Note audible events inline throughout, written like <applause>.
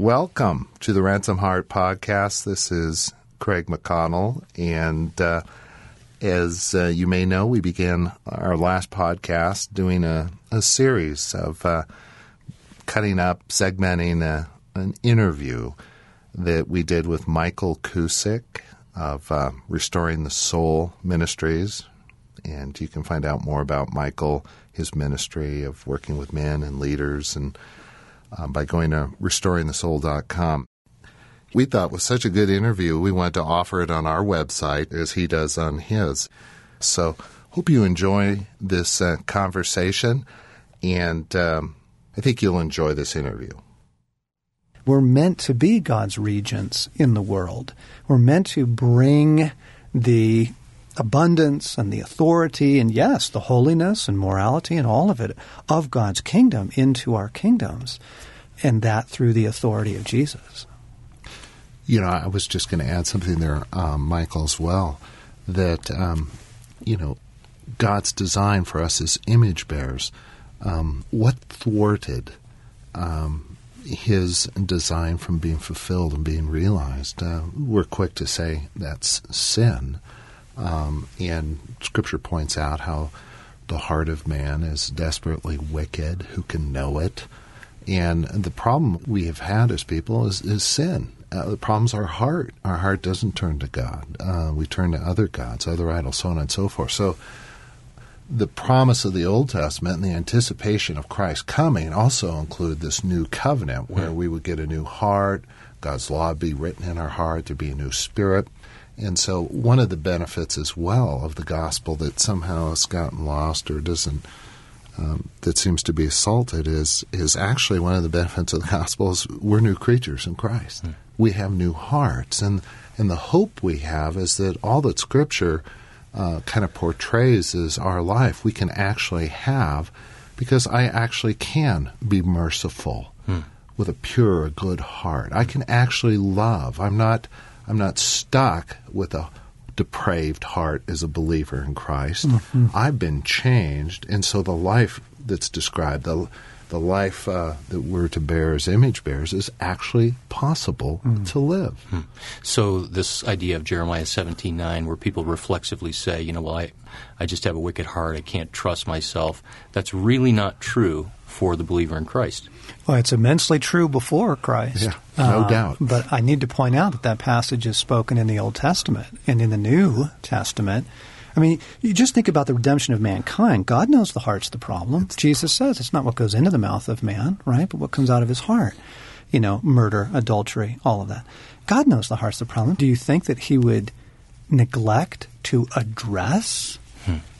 Welcome to the Ransomed Heart podcast. This is Craig McConnell, and uh, as uh, you may know, we began our last podcast doing a, a series of uh, cutting up, segmenting a, an interview that we did with Michael Cusick of uh, Restoring the Soul Ministries. And you can find out more about Michael, his ministry of working with men and leaders, and um, by going to restoringthesoul.com. We thought was such a good interview, we wanted to offer it on our website as he does on his. So, hope you enjoy this uh, conversation, and um, I think you'll enjoy this interview. We're meant to be God's regents in the world. We're meant to bring the abundance and the authority and yes, the holiness and morality and all of it of God's kingdom into our kingdoms, and that through the authority of Jesus. You know, I was just going to add something there, um, Michael, as well, that, um, you know, God's design for us as image bearers. Um, what thwarted um, his design from being fulfilled and being realized? Uh, we're quick to say that's sin. Um, and Scripture points out how the heart of man is desperately wicked. Who can know it? And the problem we have had as people is, is sin. Uh, the problem's our heart. Our heart doesn't turn to God. Uh, we turn to other gods, other idols, so on and so forth. So the promise of the Old Testament and the anticipation of Christ coming also include this new covenant where we would get a new heart, God's law would be written in our heart, there'd be a new spirit. And so, one of the benefits as well of the gospel that somehow has gotten lost or doesn't, um, that seems to be assaulted, is is actually one of the benefits of the gospel is we're new creatures in Christ. Mm. We have new hearts, and and the hope we have is that all that Scripture uh, kind of portrays as our life, we can actually have, because I actually can be merciful mm. with a pure, good heart. I can actually love. I'm not I'm not stuck with a depraved heart as a believer in Christ. Mm-hmm. I've been changed, and so the life that's described, the the life uh, that we're to bear as image bearers, is actually possible mm. to live. Mm. So this idea of Jeremiah seventeen nine, where people reflexively say, you know, well, I I just have a wicked heart, I can't trust myself. That's really not true for the believer in Christ. Well, it's immensely true before Christ. Yeah, no uh, doubt. But I need to point out that that passage is spoken in the Old Testament and in the New Testament. I mean, you just think about the redemption of mankind. God knows the heart's the problem. It's Jesus says it's not what goes into the mouth of man, right, but what comes out of his heart. You know, murder, adultery, all of that. God knows the heart's the problem. Do you think that he would neglect to address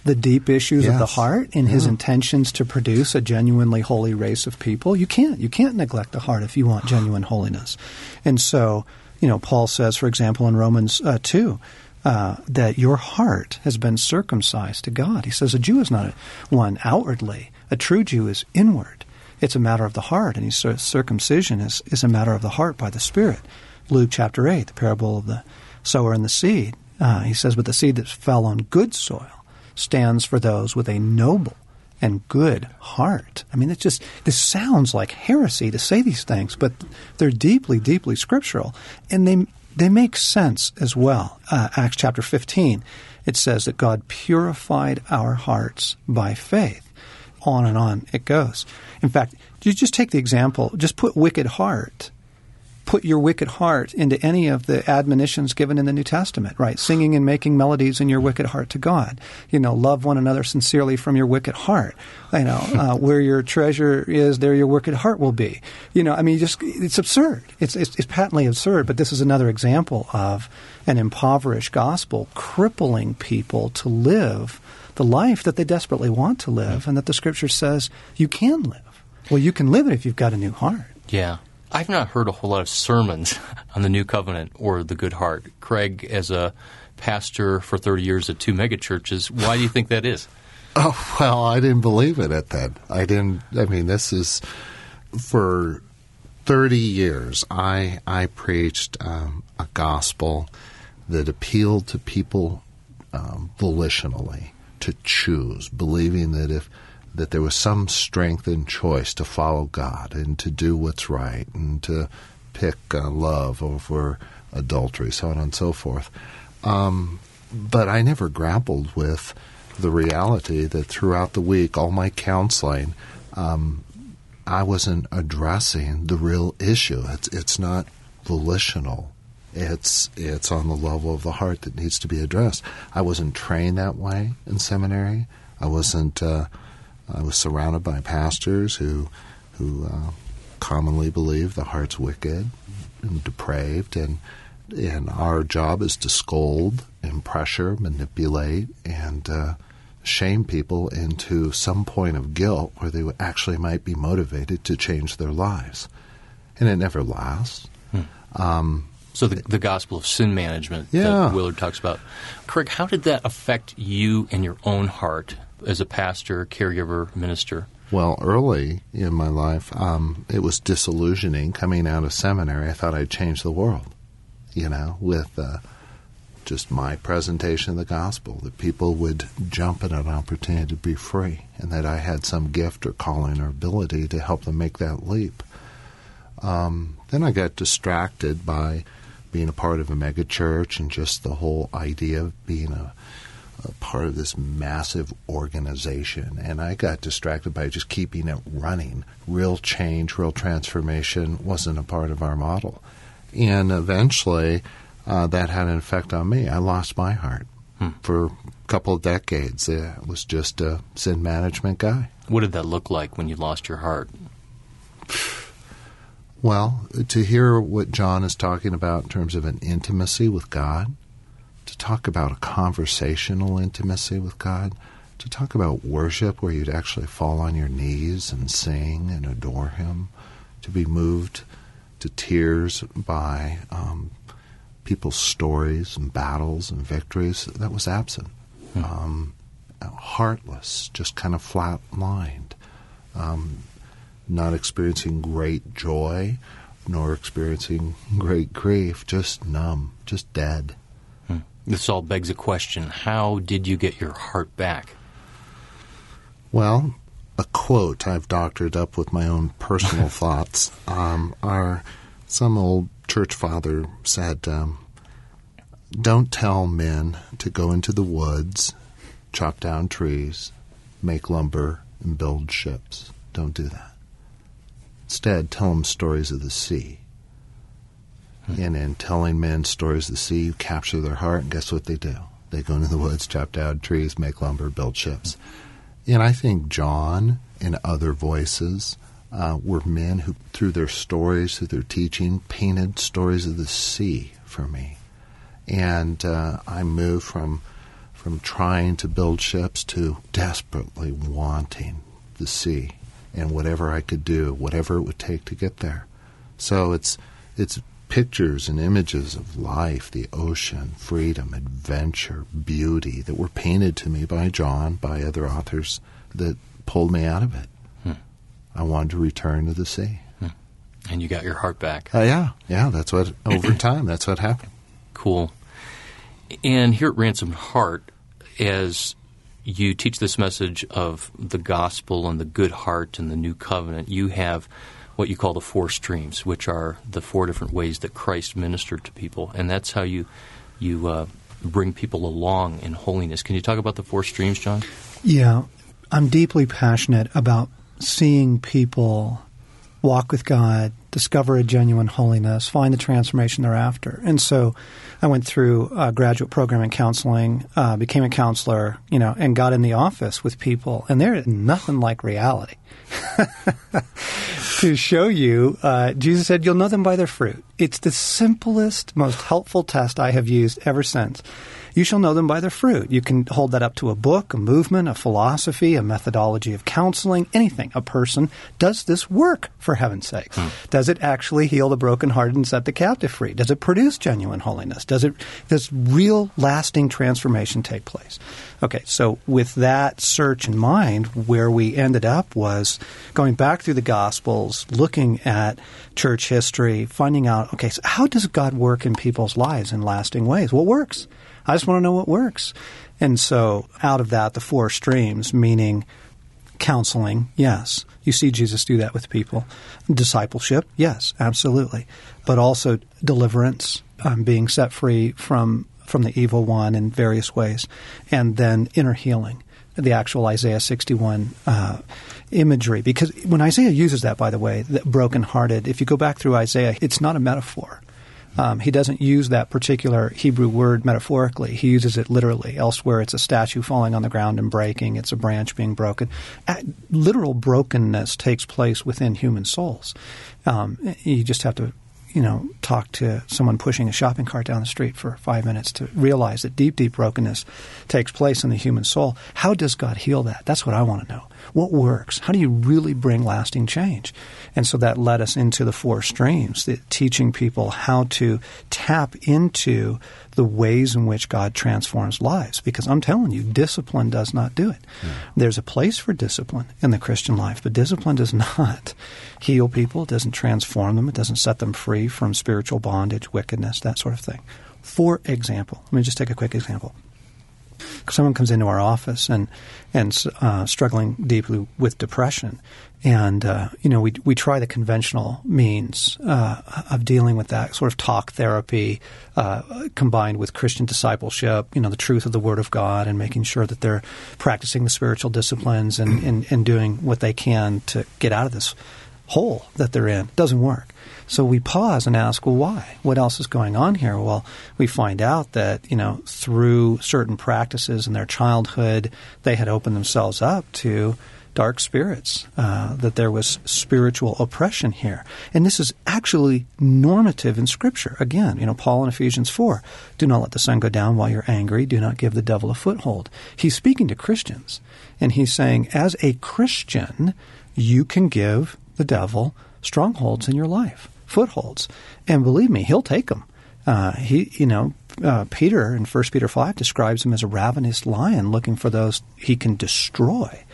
the deep issues yes. of the heart in his intentions to produce a genuinely holy race of people. You can't. You can't neglect the heart if you want genuine holiness. And so, you know, Paul says, for example, in Romans uh, 2, uh, that your heart has been circumcised to God. He says a Jew is not a, one outwardly. A true Jew is inward. It's a matter of the heart, and he says circumcision is, is a matter of the heart by the Spirit. Luke chapter 8, the parable of the sower and the seed. Uh, he says, but the seed that fell on good soil stands for those with a noble and good heart. I mean, it's just, this sounds like heresy to say these things, but they're deeply, deeply scriptural. And they, they make sense as well. Uh, Acts chapter 15, it says that God purified our hearts by faith. On and on it goes. In fact, you just take the example, just put wicked heart put your wicked heart into any of the admonitions given in the New Testament, right? Singing and making melodies in your wicked heart to God. You know, love one another sincerely from your wicked heart. You know, <laughs> uh, where your treasure is, there your wicked heart will be. You know, I mean, just it's absurd. It's, it's, it's patently absurd. But this is another example of an impoverished gospel crippling people to live the life that they desperately want to live, and that the Scripture says you can live. Well, you can live it if you've got a new heart. Yeah. I've not heard a whole lot of sermons <laughs> on the New Covenant or the Good Heart. Craig, as a pastor for 30 years at two megachurches, why do you think that is? <laughs> Oh, well, I didn't believe it at that. I didn't, I mean, this is for 30 years, I, I preached um, a gospel that appealed to people um, volitionally to choose, believing that if that there was some strength in choice to follow God and to do what's right and to pick uh, love over adultery, so on and so forth. Um, but I never grappled with the reality that throughout the week, all my counseling, um, I wasn't addressing the real issue. It's it's not volitional. It's it's on the level of the heart that needs to be addressed. I wasn't trained that way in seminary. I wasn't. Uh, I was surrounded by pastors who who uh, commonly believe the heart's wicked and depraved, and and our job is to scold and pressure, manipulate, and uh, shame people into some point of guilt where they actually might be motivated to change their lives, and it never lasts. Hmm. Um, so the, the gospel of sin management yeah. that Willard talks about, Craig, how did that affect you and your own heart as a pastor, caregiver, minister? Well, early in my life, um, it was disillusioning. Coming out of seminary, I thought I'd change the world, you know, with uh, just my presentation of the gospel, that people would jump at an opportunity to be free, and that I had some gift or calling or ability to help them make that leap. Um, then I got distracted by being a part of a megachurch and just the whole idea of being a part of this massive organization, and I got distracted by just keeping it running. Real change, real transformation wasn't a part of our model. And eventually, uh, that had an effect on me. I lost my heart. Hmm. For a couple of decades, I was just a sin management guy. What did that look like when you lost your heart? Well, to hear what John is talking about in terms of an intimacy with God, to talk about a conversational intimacy with God, to talk about worship where you'd actually fall on your knees and sing and adore Him, to be moved to tears by um, people's stories and battles and victories, that was absent. Hmm. Um, heartless, just kind of flat lined, um, not experiencing great joy nor experiencing great grief, just numb, just dead. This all begs a question. How did you get your heart back? Well, a quote I've doctored up with my own personal <laughs> thoughts um, are some old church father said, um, Don't tell men to go into the woods, chop down trees, make lumber, and build ships. Don't do that. Instead, tell them stories of the sea and in telling men stories of the sea, you capture their heart, and guess what they do? They go into the woods, chop down trees, make lumber, build ships. And I think John and other voices uh, were men who, through their stories, through their teaching, painted stories of the sea for me. And uh, I moved from from trying to build ships to desperately wanting the sea and whatever I could do, whatever it would take to get there. So it's it's pictures and images of life, the ocean, freedom, adventure, beauty that were painted to me by John, by other authors that pulled me out of it. Hmm. I wanted to return to the sea. Hmm. And you got your heart back. Uh, yeah, yeah, that's what, over <clears throat> time, that's what happened. Cool. And here at Ransomed Heart, as you teach this message of the gospel and the good heart and the new covenant, you have what you call the four streams, which are the four different ways that Christ ministered to people, and that's how you you uh, bring people along in holiness. Can you talk about the four streams, John? Yeah, I'm deeply passionate about seeing people walk with God, discover a genuine holiness, find the transformation thereafter. And so I went through a graduate program in counseling, uh, became a counselor, you know, and got in the office with people, and they're nothing like reality. <laughs> to show you, uh, Jesus said, You'll know them by their fruit. It's the simplest, most helpful test I have used ever since you shall know them by their fruit. You can hold that up to a book, a movement, a philosophy, a methodology of counseling, anything. A person. Does this work, for heaven's sake? Hmm. Does it actually heal the brokenhearted and set the captive free? Does it produce genuine holiness? Does it does real lasting transformation take place? Okay, so with that search in mind, where we ended up was going back through the Gospels, looking at church history, finding out, okay, so how does God work in people's lives in lasting ways? What works? I just want to know what works. And so out of that, the four streams, meaning counseling, yes. You see Jesus do that with people. Discipleship, yes, absolutely. But also deliverance, um, being set free from from the evil one in various ways, and then inner healing, the actual Isaiah 61 uh, imagery. Because when Isaiah uses that, by the way, the brokenhearted, if you go back through Isaiah, it's not a metaphor. Um, he doesn't use that particular Hebrew word metaphorically. He uses it literally. Elsewhere, it's a statue falling on the ground and breaking. It's a branch being broken. At, literal brokenness takes place within human souls. Um, you just have to you know, talk to someone pushing a shopping cart down the street for five minutes to realize that deep, deep brokenness takes place in the human soul. How does God heal that? That's what I want to know. What works? How do you really bring lasting change? And so that led us into the four streams, the, teaching people how to tap into the ways in which God transforms lives. Because I'm telling you, discipline does not do it. Yeah. There's a place for discipline in the Christian life, but discipline does <laughs> not heal people, it doesn't transform them, it doesn't set them free from spiritual bondage, wickedness, that sort of thing. For example, let me just take a quick example someone comes into our office and and uh, struggling deeply with depression, and uh, you know we we try the conventional means uh, of dealing with that sort of talk therapy uh, combined with Christian discipleship. You know the truth of the Word of God and making sure that they're practicing the spiritual disciplines and, and, and doing what they can to get out of this hole that they're in. Doesn't work. So we pause and ask, well, why? What else is going on here? Well, we find out that, you know, through certain practices in their childhood, they had opened themselves up to dark spirits, uh, that there was spiritual oppression here. And this is actually normative in Scripture. Again, you know, Paul in Ephesians 4 do not let the sun go down while you're angry, do not give the devil a foothold. He's speaking to Christians, and he's saying, as a Christian, you can give the devil strongholds in your life footholds. And believe me, he'll take them. Uh, he, you know, uh, Peter in 1 Peter 5 describes him as a ravenous lion looking for those he can destroy.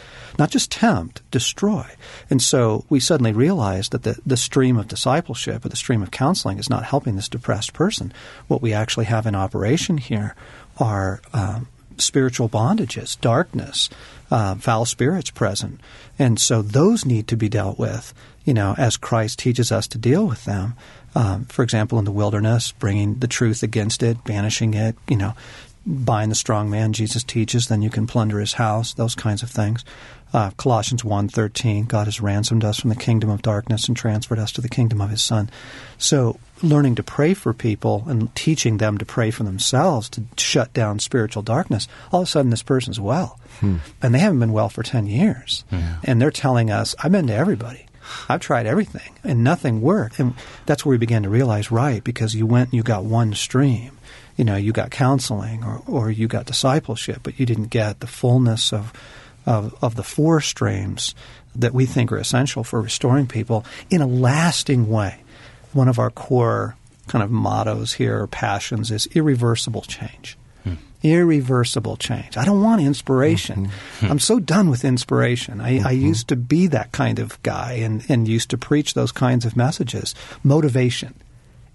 Not just tempt, destroy. And so we suddenly realize that the, the stream of discipleship or the stream of counseling is not helping this depressed person. What we actually have in operation here are um, spiritual bondages, darkness, uh, foul spirits present. And so those need to be dealt with you know, as Christ teaches us to deal with them. Um, for example, in the wilderness, bringing the truth against it, banishing it, you know, bind the strong man Jesus teaches, then you can plunder his house, those kinds of things. Uh, Colossians 1.13, God has ransomed us from the kingdom of darkness and transferred us to the kingdom of his Son. So learning to pray for people and teaching them to pray for themselves to shut down spiritual darkness, all of a sudden this person's well. Hmm. And they haven't been well for 10 years. Yeah. And they're telling us, I've been to everybody. I've tried everything and nothing worked. And that's where we began to realize, right, because you went and you got one stream. You know, you got counseling or, or you got discipleship, but you didn't get the fullness of, of, of the four streams that we think are essential for restoring people in a lasting way. One of our core kind of mottos here, passions, is irreversible change irreversible change. I don't want inspiration. Mm-hmm. I'm so done with inspiration. I, mm-hmm. I, used to be that kind of guy and, and used to preach those kinds of messages. Motivation,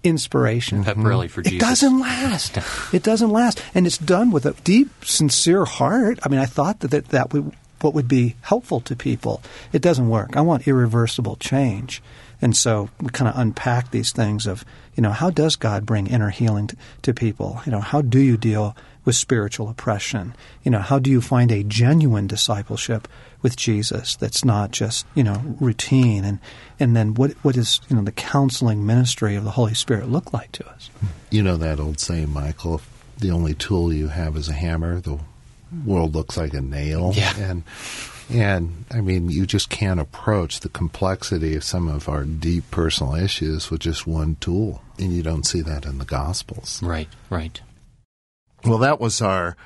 inspiration. Pepperelli for Jesus. It doesn't last. it doesn't last. And it's done with a deep, sincere heart. I mean, I thought that that, that would, what would be helpful to people. It doesn't work. I want irreversible change. And so we kind of unpack these things of, you know, how does God bring inner healing to, to people? You know, how do you deal with spiritual oppression? You know, how do you find a genuine discipleship with Jesus that's not just, you know, routine? And, and then what, what does, you know, the counseling ministry of the Holy Spirit look like to us? You know that old saying, Michael, if the only tool you have is a hammer, the world looks like a nail. Yeah. And, and I mean, you just can't approach the complexity of some of our deep personal issues with just one tool. And you don't see that in the Gospels. Right, right. Well, that was our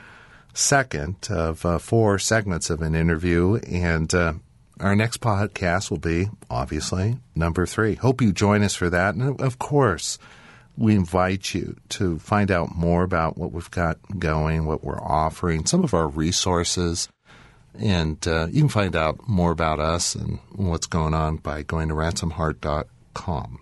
second of uh, four segments of an interview, and uh, our next podcast will be obviously number three. Hope you join us for that, and of course, we invite you to find out more about what we've got going, what we're offering, some of our resources, and uh, you can find out more about us and what's going on by going to ransomedheart.com.